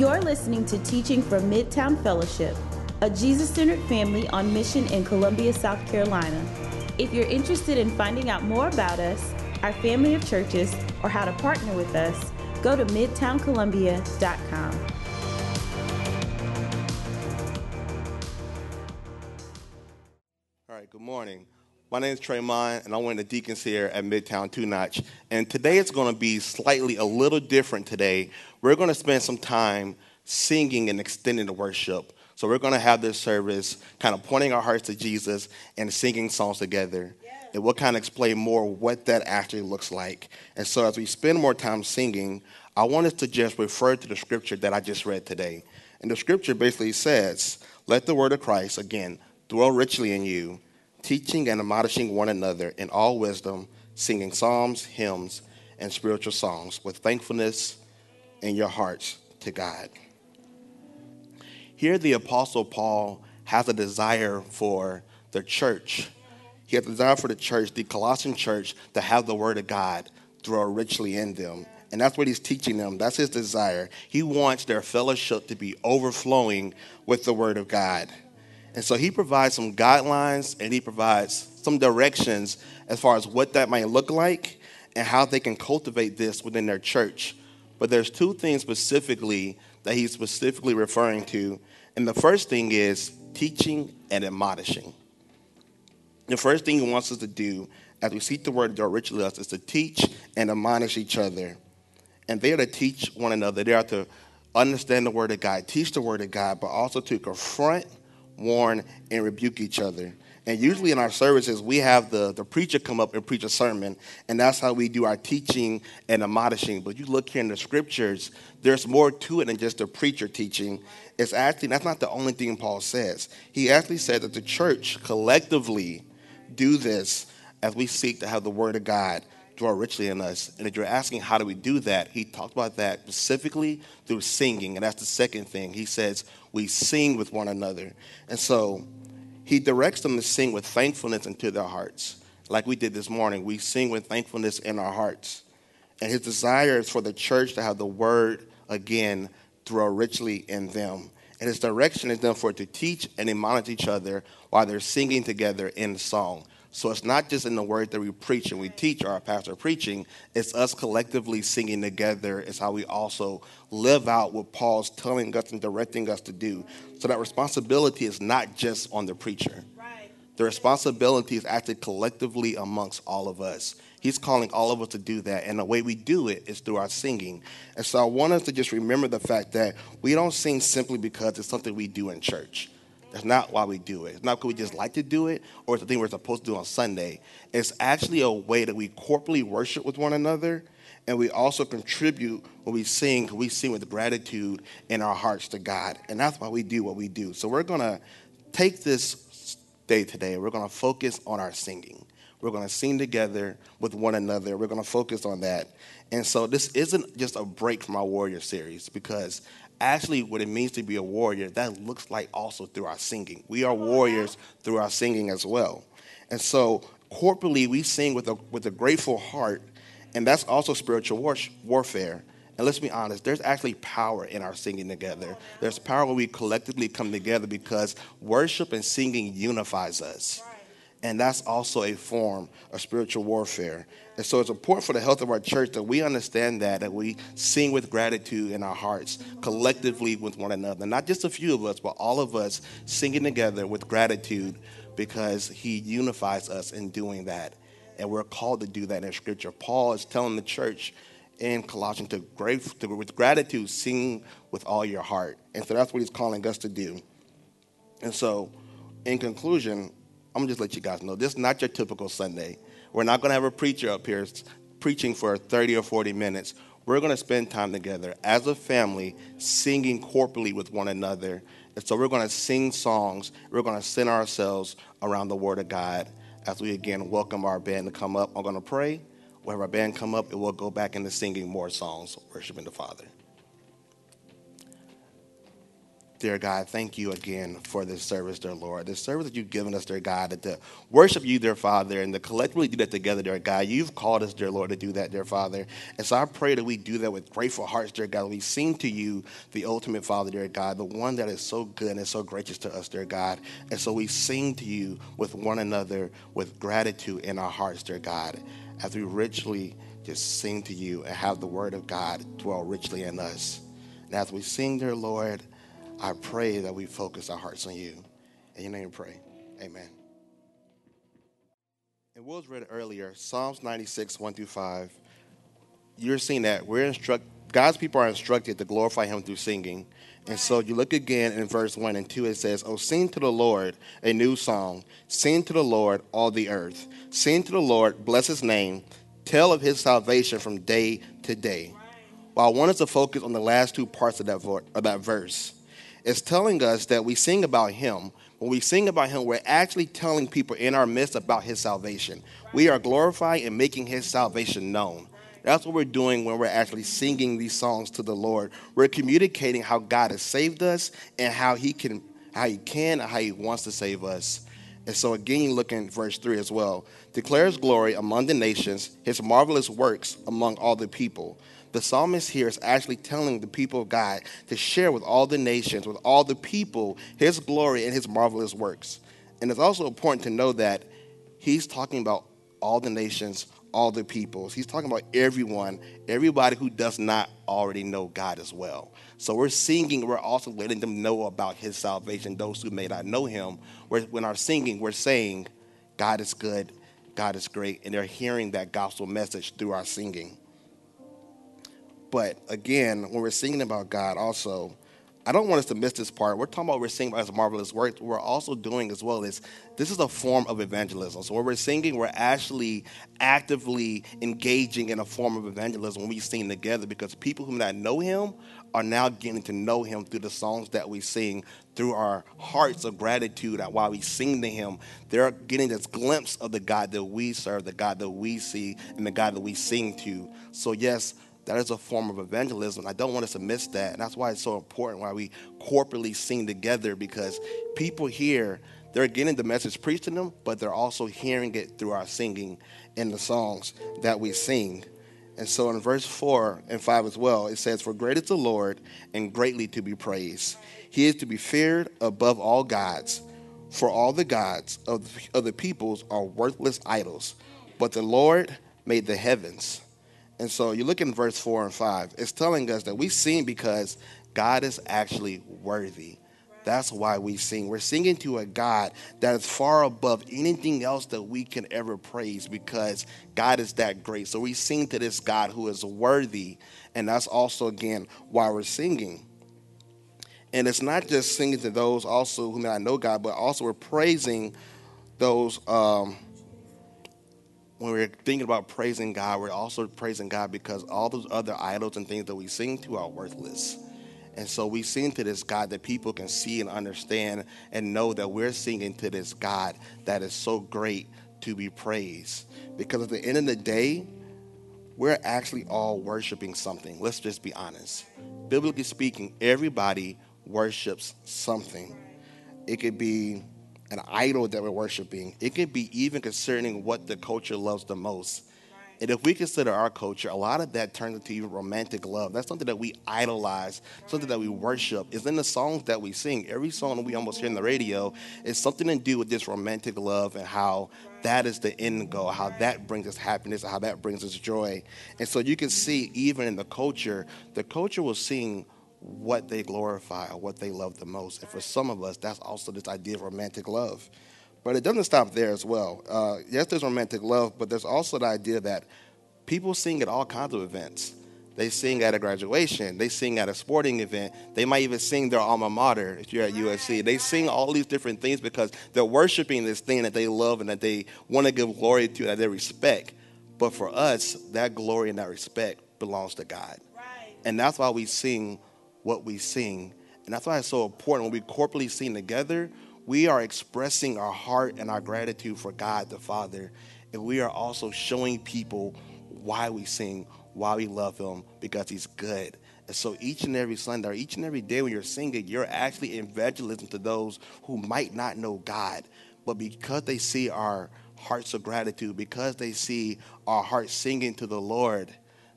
You're listening to Teaching from Midtown Fellowship, a Jesus centered family on mission in Columbia, South Carolina. If you're interested in finding out more about us, our family of churches, or how to partner with us, go to midtowncolumbia.com. All right, good morning. My name is Tremont, and I'm one of the deacons here at Midtown Two Notch. And today it's going to be slightly a little different today. We're going to spend some time singing and extending the worship. So we're going to have this service kind of pointing our hearts to Jesus and singing songs together. And we'll kind of explain more what that actually looks like. And so as we spend more time singing, I want us to just refer to the scripture that I just read today. And the scripture basically says, Let the word of Christ, again, dwell richly in you teaching and admonishing one another in all wisdom, singing psalms, hymns, and spiritual songs with thankfulness in your hearts to God. Here, the Apostle Paul has a desire for the church. He has a desire for the church, the Colossian church, to have the Word of God dwell richly in them. And that's what he's teaching them. That's his desire. He wants their fellowship to be overflowing with the Word of God. And so he provides some guidelines and he provides some directions as far as what that might look like and how they can cultivate this within their church. But there's two things specifically that he's specifically referring to. And the first thing is teaching and admonishing. The first thing he wants us to do as we seek the word to richly us is to teach and admonish each other. And they are to teach one another. They are to understand the word of God, teach the word of God, but also to confront warn, and rebuke each other. And usually in our services, we have the, the preacher come up and preach a sermon, and that's how we do our teaching and admonishing. But you look here in the scriptures, there's more to it than just the preacher teaching. It's actually, that's not the only thing Paul says. He actually said that the church collectively do this as we seek to have the word of God dwell richly in us. And if you're asking how do we do that, he talked about that specifically through singing. And that's the second thing. He says we sing with one another. And so he directs them to sing with thankfulness into their hearts. Like we did this morning, we sing with thankfulness in our hearts. And his desire is for the church to have the word again dwell richly in them. And his direction is then for it to teach and admonish each other while they're singing together in song. So it's not just in the word that we preach and we teach or our pastor preaching, it's us collectively singing together. It's how we also live out what Paul's telling us and directing us to do. So that responsibility is not just on the preacher. Right. The responsibility is actually collectively amongst all of us. He's calling all of us to do that. And the way we do it is through our singing. And so I want us to just remember the fact that we don't sing simply because it's something we do in church. That's not why we do it. It's not because we just like to do it or it's a thing we're supposed to do on Sunday. It's actually a way that we corporately worship with one another and we also contribute when we sing, we sing with gratitude in our hearts to God. And that's why we do what we do. So we're going to take this day today, we're going to focus on our singing. We're going to sing together with one another. We're going to focus on that. And so this isn't just a break from our Warrior series because actually what it means to be a warrior, that looks like also through our singing. We are warriors through our singing as well. And so corporately, we sing with a, with a grateful heart, and that's also spiritual war- warfare. And let's be honest, there's actually power in our singing together. There's power when we collectively come together because worship and singing unifies us. And that's also a form of spiritual warfare. And so it's important for the health of our church that we understand that, that we sing with gratitude in our hearts, collectively with one another. Not just a few of us, but all of us singing together with gratitude because he unifies us in doing that. And we're called to do that in Scripture. Paul is telling the church in Colossians to, to with gratitude, sing with all your heart. And so that's what he's calling us to do. And so, in conclusion, I'm gonna just let you guys know this is not your typical Sunday. We're not to have a preacher up here preaching for 30 or 40 minutes. We're to spend time together as a family, singing corporately with one another. And so we're to sing songs. We're to center ourselves around the Word of God as we again welcome our band to come up. I'm to pray. We'll have our band come up, and we'll go back into singing more songs, worshiping the Father. Dear God, thank you again for this service, dear Lord. This service that you've given us, dear God, that to worship you, dear Father, and to collectively do that together, dear God. You've called us, dear Lord, to do that, dear Father. And so I pray that we do that with grateful hearts, dear God. We sing to you, the ultimate Father, dear God, the one that is so good and so gracious to us, dear God. And so we sing to you with one another with gratitude in our hearts, dear God, as we richly just sing to you and have the word of God dwell richly in us. And as we sing, dear Lord, I pray that we focus our hearts on you. In your name, pray. Amen. And was read earlier, Psalms 96, 1 through 5. You're seeing that we're instruct God's people are instructed to glorify him through singing. And so you look again in verse 1 and 2, it says, Oh, sing to the Lord a new song. Sing to the Lord all the earth. Sing to the Lord, bless his name. Tell of his salvation from day to day. Well, I want us to focus on the last two parts of that, of that verse is telling us that we sing about him. When we sing about him, we're actually telling people in our midst about his salvation. We are glorifying and making his salvation known. That's what we're doing when we're actually singing these songs to the Lord. We're communicating how God has saved us and how he can how he can how he wants to save us. And so again, look in verse 3 as well. Declares glory among the nations, his marvelous works among all the people the psalmist here is actually telling the people of God to share with all the nations, with all the people, his glory and his marvelous works. And it's also important to know that he's talking about all the nations, all the peoples. He's talking about everyone, everybody who does not already know God as well. So we're singing, we're also letting them know about his salvation, those who may not know him. When our singing, we're saying, God is good, God is great, and they're hearing that gospel message through our singing. But again, when we're singing about God, also, I don't want us to miss this part. We're talking about we're singing about His marvelous work. We're also doing as well is this is a form of evangelism. So when we're singing, we're actually actively engaging in a form of evangelism when we sing together because people who not know Him are now getting to know Him through the songs that we sing, through our hearts of gratitude while we sing to Him. They're getting this glimpse of the God that we serve, the God that we see, and the God that we sing to. So yes that is a form of evangelism. I don't want us to miss that. And that's why it's so important why we corporately sing together because people here, they're getting the message preached to them, but they're also hearing it through our singing in the songs that we sing. And so in verse 4 and 5 as well, it says, For great is the Lord and greatly to be praised. He is to be feared above all gods. For all the gods of of the peoples are worthless idols, but the Lord made the heavens. And so you look in verse 4 and 5, it's telling us that we sing because God is actually worthy. That's why we sing. We're singing to a God that is far above anything else that we can ever praise because God is that great. So we sing to this God who is worthy. And that's also, again, why we're singing. And it's not just singing to those also who may not know God, but also we're praising those. Um, when we're thinking about praising God, we're also praising God because all those other idols and things that we sing to are worthless. And so we sing to this God that people can see and understand and know that we're singing to this God that is so great to be praised. Because at the end of the day, we're actually all worshiping something. Let's just be honest. Biblically speaking, everybody worships something. It could be an idol that we're worshiping. It can be even concerning what the culture loves the most. And if we consider our culture, a lot of that turns into even romantic love. That's something that we idolize, something that we worship. It's in the songs that we sing. Every song we almost hear in the radio is something to do with this romantic love and how that is the end goal, how that brings us happiness, how that brings us joy. And so you can see, even in the culture, the culture will sing what they glorify or what they love the most. And for some of us, that's also this idea of romantic love. But it doesn't stop there as well. Uh, yes, there's romantic love, but there's also the idea that people sing at all kinds of events. They sing at a graduation. They sing at a sporting event. They might even sing their alma mater if you're at USC. They sing all these different things because they're worshiping this thing that they love and that they want to give glory to, that they respect. But for us, that glory and that respect belongs to God. Right. And that's why we sing what we sing. And that's why it's so important when we corporately sing together, we are expressing our heart and our gratitude for God the Father. And we are also showing people why we sing, why we love Him, because He's good. And so each and every Sunday, or each and every day when you're singing, you're actually evangelism to those who might not know God. But because they see our hearts of gratitude, because they see our hearts singing to the Lord,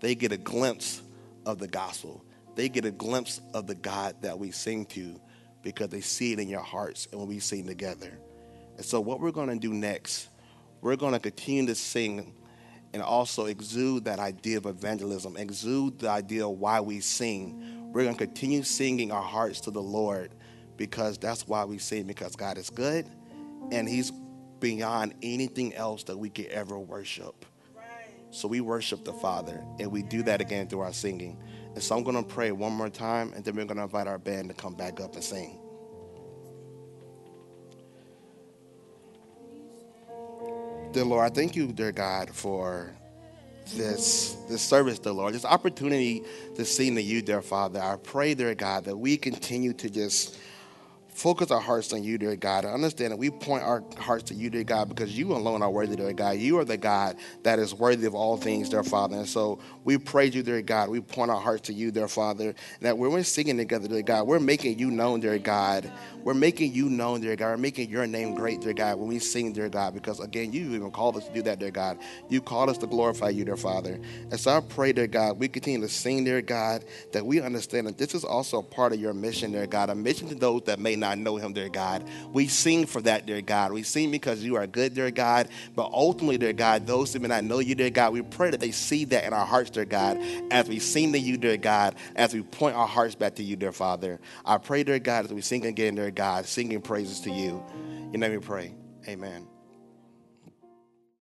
they get a glimpse of the gospel. They get a glimpse of the God that we sing to because they see it in your hearts and when we sing together. And so, what we're going to do next, we're going to continue to sing and also exude that idea of evangelism, exude the idea of why we sing. We're going to continue singing our hearts to the Lord because that's why we sing, because God is good and He's beyond anything else that we could ever worship. So we worship the Father, and we do that again through our singing. And so I'm going to pray one more time, and then we're going to invite our band to come back up and sing. Dear Lord, I thank you, dear God, for this, this service, dear Lord, this opportunity to sing to you, dear Father. I pray, dear God, that we continue to just focus our hearts on you, dear God. I understand that we point our hearts to you, dear God, because you alone are worthy, dear God. You are the God that is worthy of all things, dear Father. And so we praise you, dear God. We point our hearts to you, dear Father. that when we're singing together, dear God, we're making you known, dear God. We're making you known, dear God. We're making your name great, dear God, when we sing, dear God, because again, you even called us to do that, dear God. You called us to glorify you, dear Father. And so I pray, dear God, we continue to sing, dear God, that we understand that this is also part of your mission, dear God, a mission to those that may not know him, dear God. We sing for that, dear God. We sing because you are good, dear God. But ultimately, dear God, those who may not know you, dear God, we pray that they see that in our hearts, dear God, as we sing to you, dear God, as we point our hearts back to you, dear Father. I pray, dear God, as we sing again, dear God, singing praises to you. In name we pray. Amen.